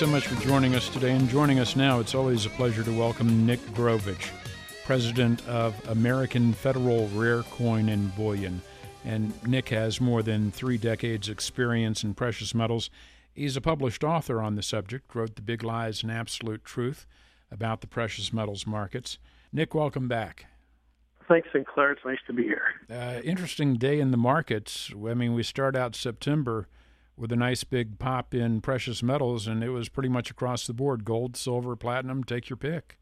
so much for joining us today. And joining us now, it's always a pleasure to welcome Nick Grovich, president of American Federal Rare Coin and Bullion. And Nick has more than three decades' experience in precious metals. He's a published author on the subject, wrote The Big Lies and Absolute Truth about the precious metals markets. Nick, welcome back. Thanks, Sinclair. It's nice to be here. Uh, interesting day in the markets. I mean, we start out September with a nice big pop in precious metals, and it was pretty much across the board: gold, silver, platinum. Take your pick.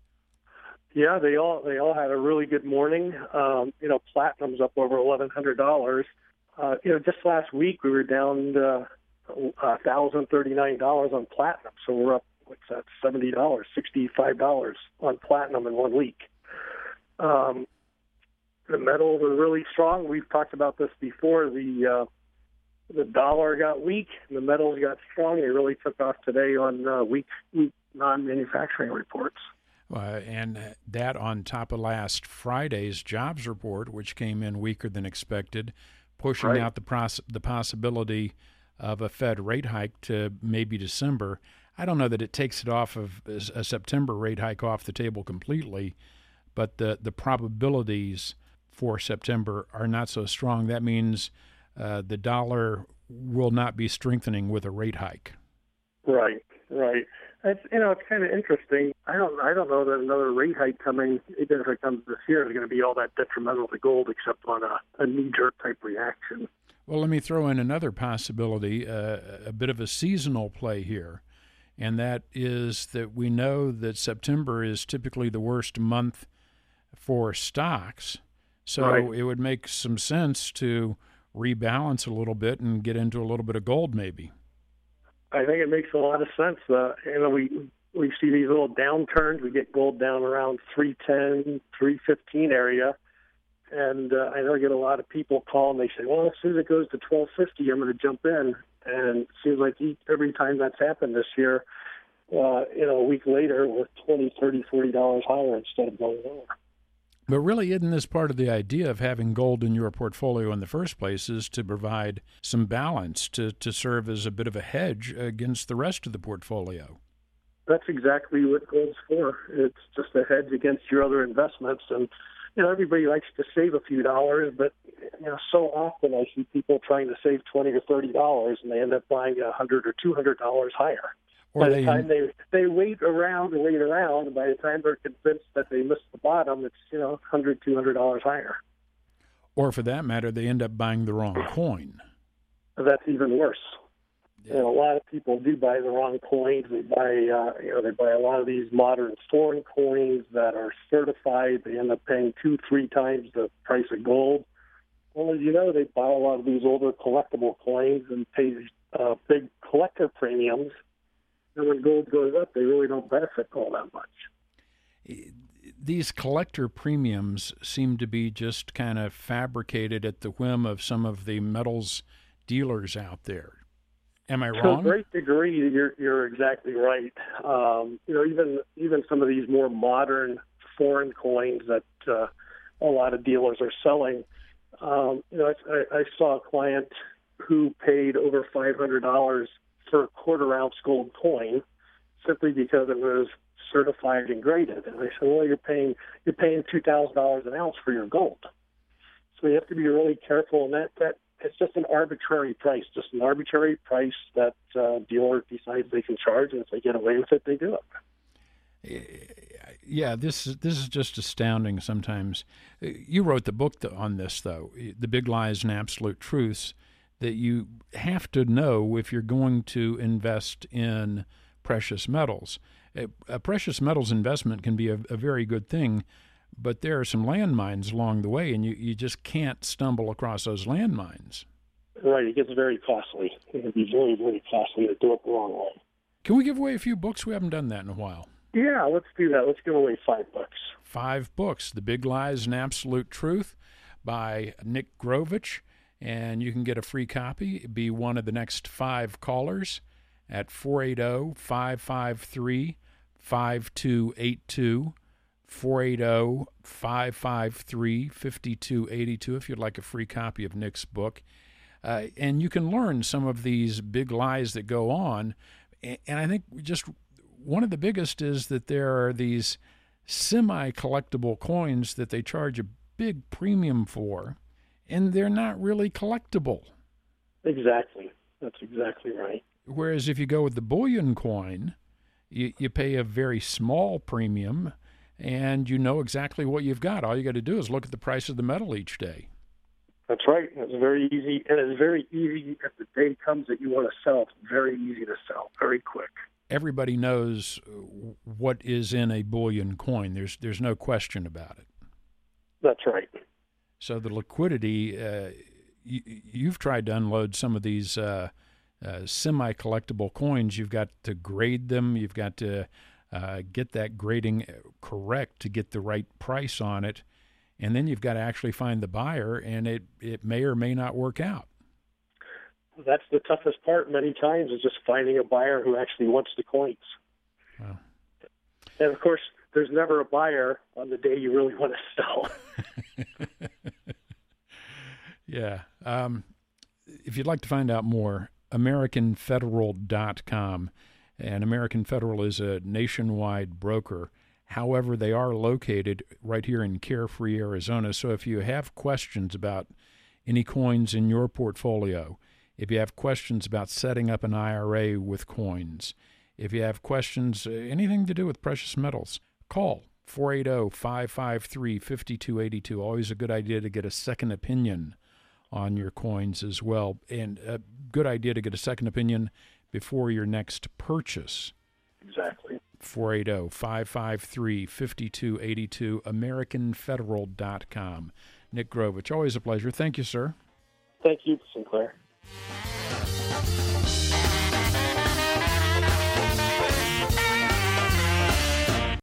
Yeah, they all they all had a really good morning. Um, you know, platinum's up over eleven hundred dollars. Uh, you know, just last week we were down uh, thousand thirty nine dollars on platinum, so we're up what's that seventy dollars, sixty five dollars on platinum in one week. Um, the metals are really strong. We've talked about this before. The uh, the dollar got weak and the metals got strong. They really took off today on uh, weak, weak non-manufacturing reports. Uh, and that on top of last Friday's jobs report, which came in weaker than expected, pushing right. out the pros- the possibility of a Fed rate hike to maybe December. I don't know that it takes it off of a September rate hike off the table completely, but the the probabilities for September are not so strong. That means uh, the dollar will not be strengthening with a rate hike. Right, right. It's you know it's kind of interesting. I don't I don't know that another rate hike coming, even if it comes this year, is going to be all that detrimental to gold, except on a, a knee jerk type reaction. Well, let me throw in another possibility, uh, a bit of a seasonal play here, and that is that we know that September is typically the worst month for stocks. So right. it would make some sense to rebalance a little bit and get into a little bit of gold maybe. I think it makes a lot of sense. Uh, you know, we we see these little downturns. We get gold down around 310, 315 area. And uh, I know I get a lot of people call and they say, well, as soon as it goes to 1250, I'm going to jump in. And it seems like every time that's happened this year, uh, you know, a week later, we're 20, 30, 40 dollars higher instead of going lower. But really, isn't this part of the idea of having gold in your portfolio in the first place is to provide some balance, to, to serve as a bit of a hedge against the rest of the portfolio? That's exactly what gold's for. It's just a hedge against your other investments. And, you know, everybody likes to save a few dollars, but, you know, so often I see people trying to save 20 or $30 and they end up buying a 100 or $200 higher. Or by the time they they wait around and wait around, and by the time they're convinced that they missed the bottom, it's you know hundred two hundred dollars higher. Or for that matter, they end up buying the wrong coin. That's even worse. Yeah. You know, a lot of people do buy the wrong coins. They buy, uh, you know, they buy a lot of these modern foreign coins that are certified. They end up paying two, three times the price of gold. Well, as you know, they buy a lot of these older collectible coins and pay uh, big collector premiums and when gold goes up, they really don't benefit all that much. These collector premiums seem to be just kind of fabricated at the whim of some of the metals dealers out there. Am I wrong? To a great degree, you're you're exactly right. Um, you know, even even some of these more modern foreign coins that uh, a lot of dealers are selling. Um, you know, I, I saw a client who paid over five hundred dollars for a quarter ounce gold coin simply because it was certified and graded. And they said, well, you're paying you're paying two thousand dollars an ounce for your gold. So you have to be really careful, and that that it's just an arbitrary price, just an arbitrary price that uh, dealer decides they can charge, and if they get away with it, they do it. Yeah, this is this is just astounding. Sometimes you wrote the book on this, though, "The Big Lies and Absolute Truths." That you have to know if you're going to invest in precious metals. A, a precious metals investment can be a, a, very good thing, but there are some landmines along the way, and you, you just can't stumble across those landmines. Right, it gets very costly. It can be very, very costly to do it the wrong way. Can we give away a few books? We haven't done that in a while. Yeah, let's do that. Let's give away five books. Five books The Big Lies and Absolute Truth by Nick Grovich and you can get a free copy. Be one of the next five callers at 480 553 5282. 480 553 5282 if you'd like a free copy of Nick's book. Uh, and you can learn some of these big lies that go on and I think just one of the biggest is that there are these semi collectible coins that they charge a big premium for, and they're not really collectible. Exactly. That's exactly right. Whereas if you go with the bullion coin, you, you pay a very small premium and you know exactly what you've got. All you got to do is look at the price of the metal each day. That's right. It's very easy, and it's very easy if the day comes that you want to sell. It's very easy to sell, very quick. Everybody knows what is in a bullion coin. There's there's no question about it. That's right. So the liquidity, uh, you, have tried to unload some of these uh, uh, semi collectible coins. You've got to grade them. You've got to uh, get that grading correct to get the right price on it, and then you've got to actually find the buyer, and it it may or may not work out. That's the toughest part. Many times is just finding a buyer who actually wants the coins. Wow. And of course, there's never a buyer on the day you really want to sell. yeah. Um, if you'd like to find out more, AmericanFederal.com. And American Federal is a nationwide broker. However, they are located right here in Carefree, Arizona. So if you have questions about any coins in your portfolio, if you have questions about setting up an IRA with coins, if you have questions, uh, anything to do with precious metals, call 480 553 5282. Always a good idea to get a second opinion on your coins as well. And a good idea to get a second opinion before your next purchase. Exactly. 480 553 5282, AmericanFederal.com. Nick Grovich, always a pleasure. Thank you, sir. Thank you, Sinclair.